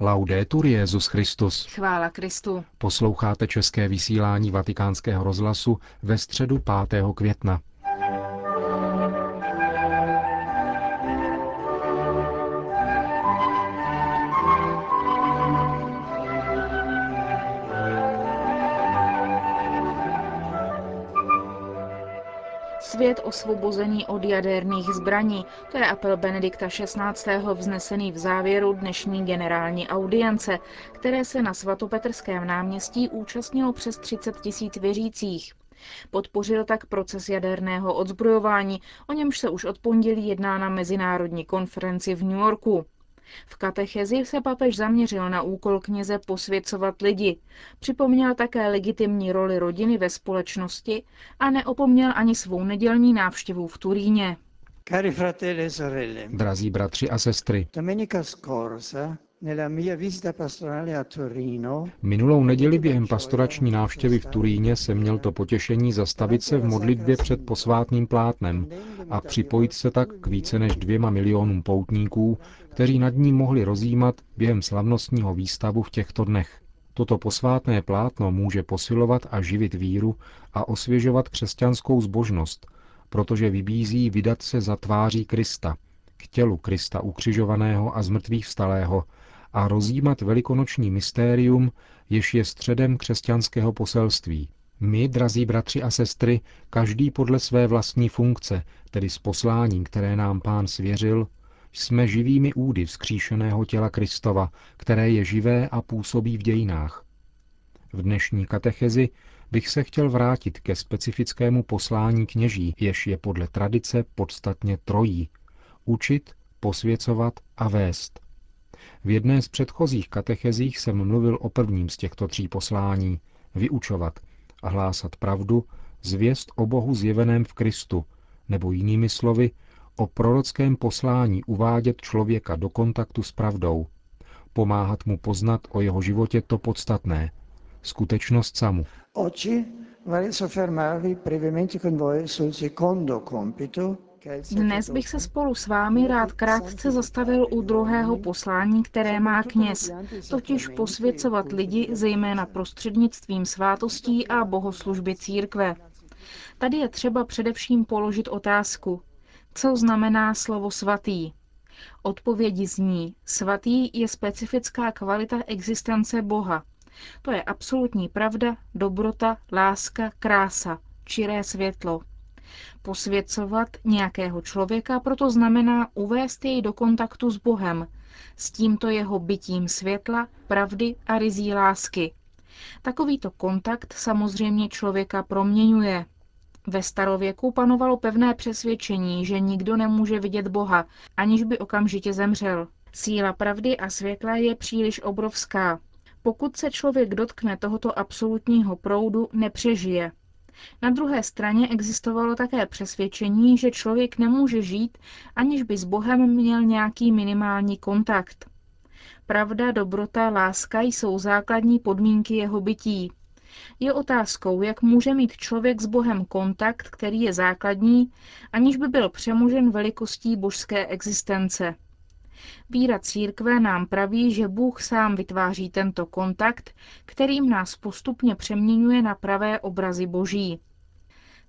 Laudetur Jezus Christus. Chvála Kristu. Posloucháte české vysílání Vatikánského rozhlasu ve středu 5. května. Svět osvobozený od jaderných zbraní, to je apel Benedikta XVI. vznesený v závěru dnešní generální audience, které se na svatopetrském náměstí účastnilo přes 30 tisíc věřících. Podpořil tak proces jaderného odzbrojování, o němž se už od pondělí jedná na mezinárodní konferenci v New Yorku. V katechezi se papež zaměřil na úkol kněze posvěcovat lidi. Připomněl také legitimní roli rodiny ve společnosti a neopomněl ani svou nedělní návštěvu v Turíně. E Drazí bratři a sestry, Minulou neděli během pastorační návštěvy v Turíně jsem měl to potěšení zastavit se v modlitbě před posvátným plátnem a připojit se tak k více než dvěma milionům poutníků, kteří nad ním mohli rozjímat během slavnostního výstavu v těchto dnech. Toto posvátné plátno může posilovat a živit víru a osvěžovat křesťanskou zbožnost, protože vybízí vydat se za tváří Krista, k tělu Krista ukřižovaného a zmrtvých vstalého, a rozjímat velikonoční mystérium, jež je středem křesťanského poselství. My, drazí bratři a sestry, každý podle své vlastní funkce, tedy s posláním, které nám pán svěřil, jsme živými údy vzkříšeného těla Kristova, které je živé a působí v dějinách. V dnešní katechezi bych se chtěl vrátit ke specifickému poslání kněží, jež je podle tradice podstatně trojí. Učit, posvěcovat a vést. V jedné z předchozích katechezích jsem mluvil o prvním z těchto tří poslání – vyučovat a hlásat pravdu, zvěst o Bohu zjeveném v Kristu, nebo jinými slovy, o prorockém poslání uvádět člověka do kontaktu s pravdou, pomáhat mu poznat o jeho životě to podstatné, skutečnost samu. Oggi vorrei soffermarvi brevemente con voi sul secondo compito dnes bych se spolu s vámi rád krátce zastavil u druhého poslání, které má kněz, totiž posvěcovat lidi zejména prostřednictvím svátostí a bohoslužby církve. Tady je třeba především položit otázku, co znamená slovo svatý. Odpovědi zní, svatý je specifická kvalita existence Boha. To je absolutní pravda, dobrota, láska, krása, čiré světlo. Posvěcovat nějakého člověka proto znamená uvést jej do kontaktu s Bohem, s tímto jeho bytím světla, pravdy a rizí lásky. Takovýto kontakt samozřejmě člověka proměňuje. Ve starověku panovalo pevné přesvědčení, že nikdo nemůže vidět Boha, aniž by okamžitě zemřel. Síla pravdy a světla je příliš obrovská. Pokud se člověk dotkne tohoto absolutního proudu, nepřežije. Na druhé straně existovalo také přesvědčení, že člověk nemůže žít, aniž by s Bohem měl nějaký minimální kontakt. Pravda, dobrota, láska jsou základní podmínky jeho bytí. Je otázkou, jak může mít člověk s Bohem kontakt, který je základní, aniž by byl přemožen velikostí božské existence. Víra církve nám praví, že Bůh sám vytváří tento kontakt, kterým nás postupně přeměňuje na pravé obrazy Boží.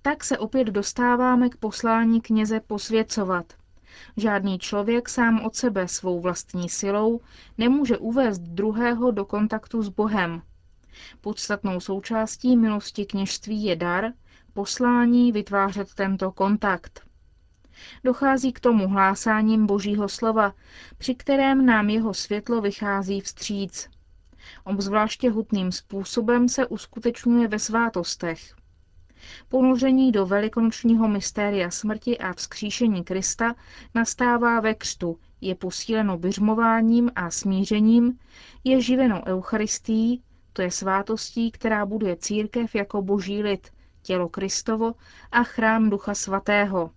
Tak se opět dostáváme k poslání kněze posvěcovat. Žádný člověk sám od sebe svou vlastní silou nemůže uvést druhého do kontaktu s Bohem. Podstatnou součástí milosti kněžství je dar, poslání vytvářet tento kontakt. Dochází k tomu hlásáním Božího slova, při kterém nám jeho světlo vychází vstříc. Obzvláště hutným způsobem se uskutečňuje ve svátostech. Ponoření do velikonočního mystéria smrti a vzkříšení Krista nastává ve křtu, je posíleno byřmováním a smířením, je živeno Eucharistií, je svátostí, která buduje církev jako boží lid, tělo Kristovo a chrám Ducha Svatého.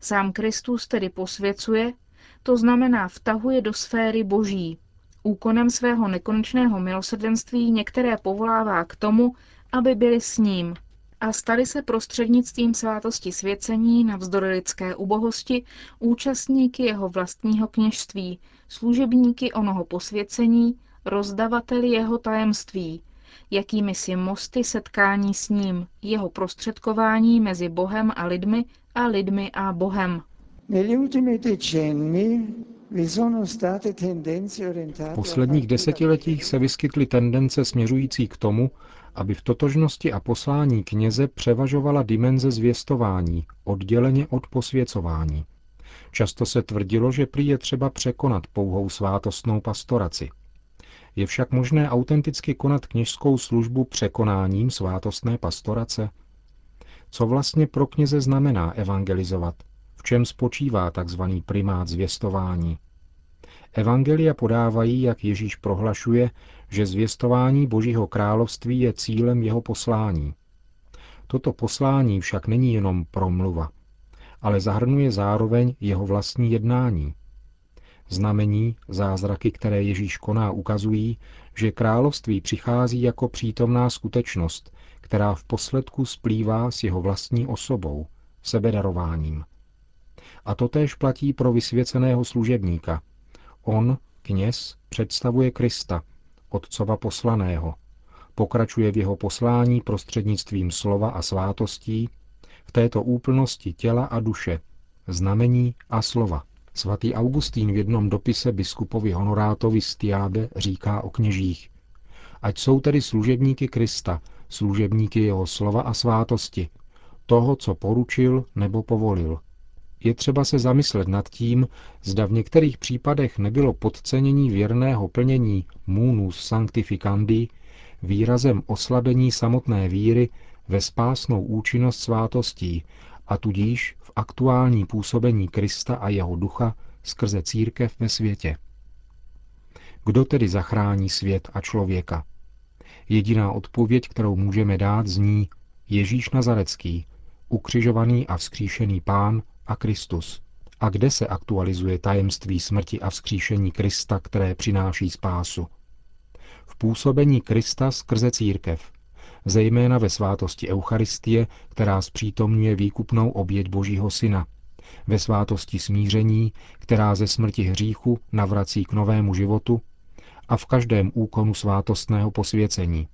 Sám Kristus tedy posvěcuje, to znamená vtahuje do sféry boží. Úkonem svého nekonečného milosrdenství některé povolává k tomu, aby byli s ním. a stali se prostřednictvím svátosti svěcení navzdory lidské ubohosti účastníky jeho vlastního kněžství, služebníky onoho posvěcení, rozdavateli jeho tajemství, jakými si mosty setkání s ním, jeho prostředkování mezi Bohem a lidmi a lidmi a Bohem. V posledních desetiletích se vyskytly tendence směřující k tomu, aby v totožnosti a poslání kněze převažovala dimenze zvěstování, odděleně od posvěcování. Často se tvrdilo, že prý je třeba překonat pouhou svátostnou pastoraci. Je však možné autenticky konat kněžskou službu překonáním svátostné pastorace? Co vlastně pro kněze znamená evangelizovat? V čem spočívá tzv. primát zvěstování? Evangelia podávají, jak Ježíš prohlašuje, že zvěstování Božího království je cílem jeho poslání. Toto poslání však není jenom promluva, ale zahrnuje zároveň jeho vlastní jednání. Znamení, zázraky, které Ježíš koná, ukazují, že království přichází jako přítomná skutečnost, která v posledku splývá s jeho vlastní osobou, sebedarováním. A to též platí pro vysvěceného služebníka. On, kněz, představuje Krista, Otcova poslaného. Pokračuje v jeho poslání prostřednictvím slova a svátostí, v této úplnosti těla a duše, znamení a slova. Svatý Augustín v jednom dopise biskupovi honorátovi Stiábe říká o kněžích. Ať jsou tedy služebníky Krista, služebníky jeho slova a svátosti, toho, co poručil nebo povolil. Je třeba se zamyslet nad tím, zda v některých případech nebylo podcenění věrného plnění munus sanctificandi výrazem oslabení samotné víry ve spásnou účinnost svátostí a tudíž v aktuální působení Krista a jeho ducha skrze církev ve světě. Kdo tedy zachrání svět a člověka? Jediná odpověď, kterou můžeme dát, zní Ježíš Nazarecký, ukřižovaný a vzkříšený pán a Kristus. A kde se aktualizuje tajemství smrti a vzkříšení Krista, které přináší spásu? V působení Krista skrze církev, zejména ve svátosti Eucharistie, která zpřítomňuje výkupnou oběť Božího Syna, ve svátosti smíření, která ze smrti hříchu navrací k novému životu a v každém úkonu svátostného posvěcení.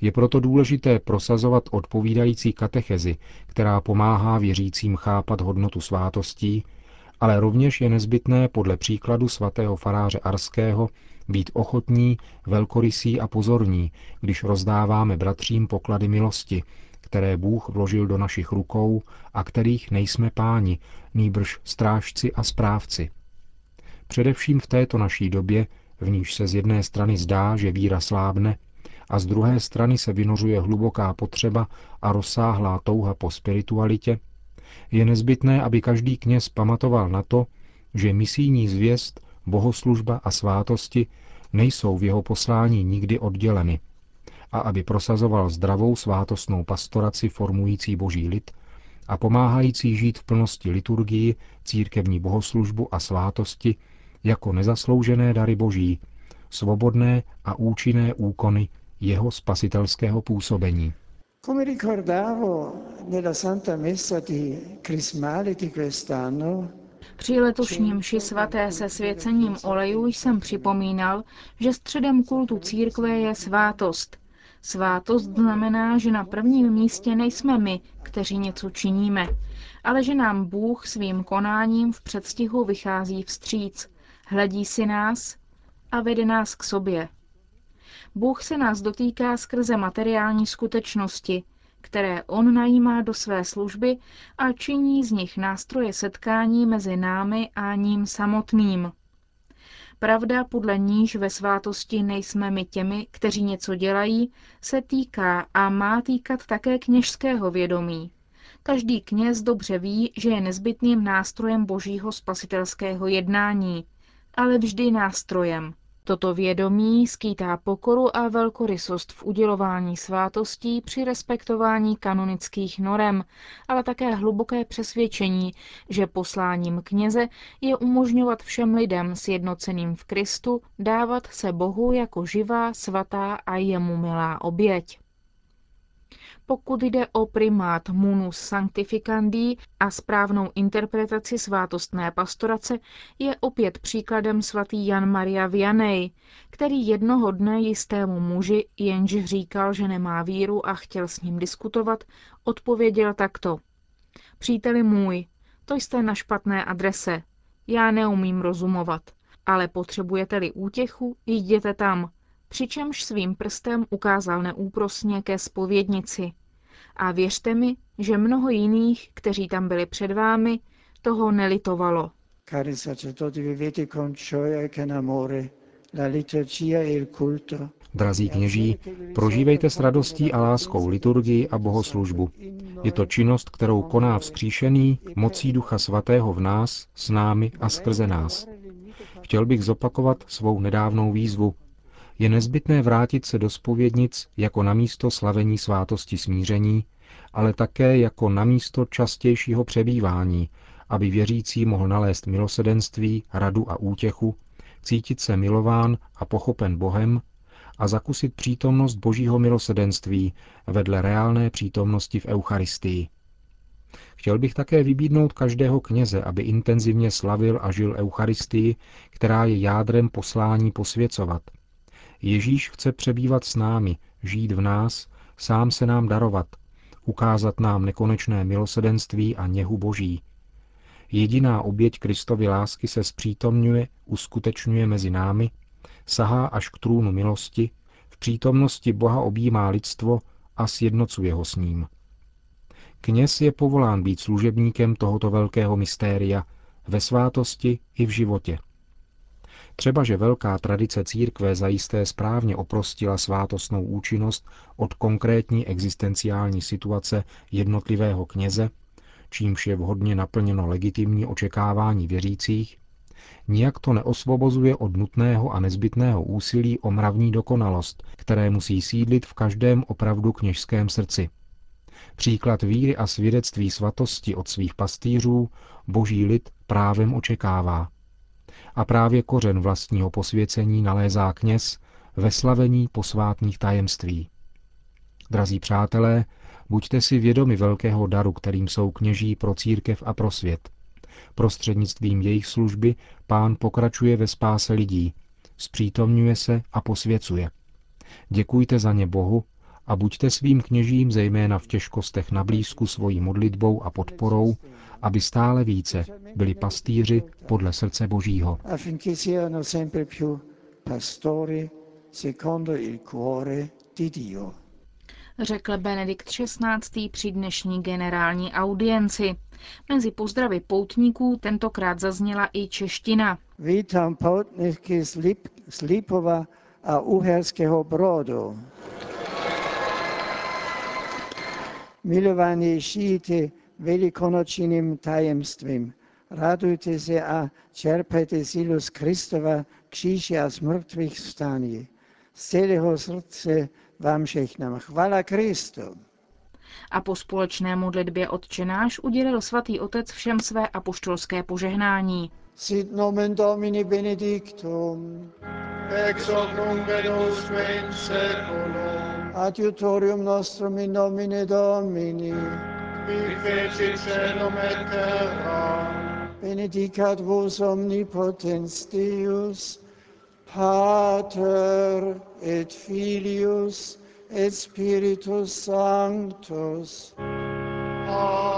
Je proto důležité prosazovat odpovídající katechezi, která pomáhá věřícím chápat hodnotu svátostí, ale rovněž je nezbytné podle příkladu svatého faráře Arského být ochotní, velkorysí a pozorní, když rozdáváme bratřím poklady milosti, které Bůh vložil do našich rukou a kterých nejsme páni, nýbrž strážci a správci. Především v této naší době, v níž se z jedné strany zdá, že víra slábne, a z druhé strany se vynořuje hluboká potřeba a rozsáhlá touha po spiritualitě, je nezbytné, aby každý kněz pamatoval na to, že misijní zvěst bohoslužba a svátosti nejsou v jeho poslání nikdy odděleny a aby prosazoval zdravou svátostnou pastoraci formující boží lid a pomáhající žít v plnosti liturgii, církevní bohoslužbu a svátosti jako nezasloužené dary boží, svobodné a účinné úkony jeho spasitelského působení. Come ricordavo nella Santa Messa di Crismale di quest'anno, při letošním mši svaté se svěcením olejů jsem připomínal, že středem kultu církve je svátost. Svátost znamená, že na prvním místě nejsme my, kteří něco činíme, ale že nám Bůh svým konáním v předstihu vychází vstříc, hledí si nás a vede nás k sobě. Bůh se nás dotýká skrze materiální skutečnosti, které on najímá do své služby a činí z nich nástroje setkání mezi námi a ním samotným. Pravda, podle níž ve svátosti nejsme my těmi, kteří něco dělají, se týká a má týkat také kněžského vědomí. Každý kněz dobře ví, že je nezbytným nástrojem božího spasitelského jednání, ale vždy nástrojem. Toto vědomí skýtá pokoru a velkorysost v udělování svátostí při respektování kanonických norem, ale také hluboké přesvědčení, že posláním kněze je umožňovat všem lidem sjednoceným v Kristu dávat se Bohu jako živá, svatá a jemu milá oběť. Pokud jde o primát munus sanctificandi a správnou interpretaci svátostné pastorace, je opět příkladem svatý Jan Maria Vianney, který jednoho dne jistému muži, jenž říkal, že nemá víru a chtěl s ním diskutovat, odpověděl takto. Příteli můj, to jste na špatné adrese. Já neumím rozumovat, ale potřebujete-li útěchu, jděte tam, přičemž svým prstem ukázal neúprosně ke spovědnici. A věřte mi, že mnoho jiných, kteří tam byli před vámi, toho nelitovalo. Cari sacerdoti, vivete con gioia e con amore la liturgia e il culto. Drazí kněží, prožívejte s radostí a láskou liturgii a bohoslužbu. Je to činnost, kterou koná vzkříšený mocí Ducha Svatého v nás, s námi a skrze nás. Chtěl bych zopakovat svou nedávnou výzvu, je nezbytné vrátit se do spovědnic jako na místo slavení svátosti smíření, ale také jako na místo častějšího přebývání, aby věřící mohl nalézt milosedenství, radu a útěchu, cítit se milován a pochopen Bohem a zakusit přítomnost Božího milosedenství vedle reálné přítomnosti v Eucharistii. Chtěl bych také vybídnout každého kněze, aby intenzivně slavil a žil Eucharistii, která je jádrem poslání posvěcovat – Ježíš chce přebývat s námi, žít v nás, sám se nám darovat, ukázat nám nekonečné milosedenství a něhu Boží. Jediná oběť Kristovy lásky se zpřítomňuje, uskutečňuje mezi námi, sahá až k trůnu milosti, v přítomnosti Boha objímá lidstvo a sjednocuje ho s ním. Kněz je povolán být služebníkem tohoto velkého mystéria ve svátosti i v životě. Třeba, že velká tradice církve zajisté správně oprostila svátostnou účinnost od konkrétní existenciální situace jednotlivého kněze, čímž je vhodně naplněno legitimní očekávání věřících, nijak to neosvobozuje od nutného a nezbytného úsilí o mravní dokonalost, které musí sídlit v každém opravdu kněžském srdci. Příklad víry a svědectví svatosti od svých pastýřů boží lid právem očekává. A právě kořen vlastního posvěcení nalézá kněz ve slavení posvátných tajemství. Drazí přátelé, buďte si vědomi velkého daru, kterým jsou kněží pro církev a pro svět. Prostřednictvím jejich služby pán pokračuje ve spáse lidí, zpřítomňuje se a posvěcuje. Děkujte za ně Bohu a buďte svým kněžím zejména v těžkostech na blízku svojí modlitbou a podporou, aby stále více byli pastýři podle srdce Božího. Řekl Benedikt XVI. při dnešní generální audienci. Mezi pozdravy poutníků tentokrát zazněla i čeština. Vítám poutníky z, Lip, z Lipova a Uherského brodu. Milovaní šíti velikonočním tajemstvím. Radujte se a čerpajte sílu z Kristova kříže a z mrtvých vstání. Z celého srdce vám všechnám. Chvala Kristu. A po společné modlitbě odčenáš udělil svatý otec všem své apoštolské požehnání. Sit nomen Domini benedictum. Ex hoc nunc seculum. Adiutorium nostrum in nomine Domini qui feci celum et terra. Benedicat vos omnipotens Deus, Pater et Filius et Spiritus Sanctus. Amen.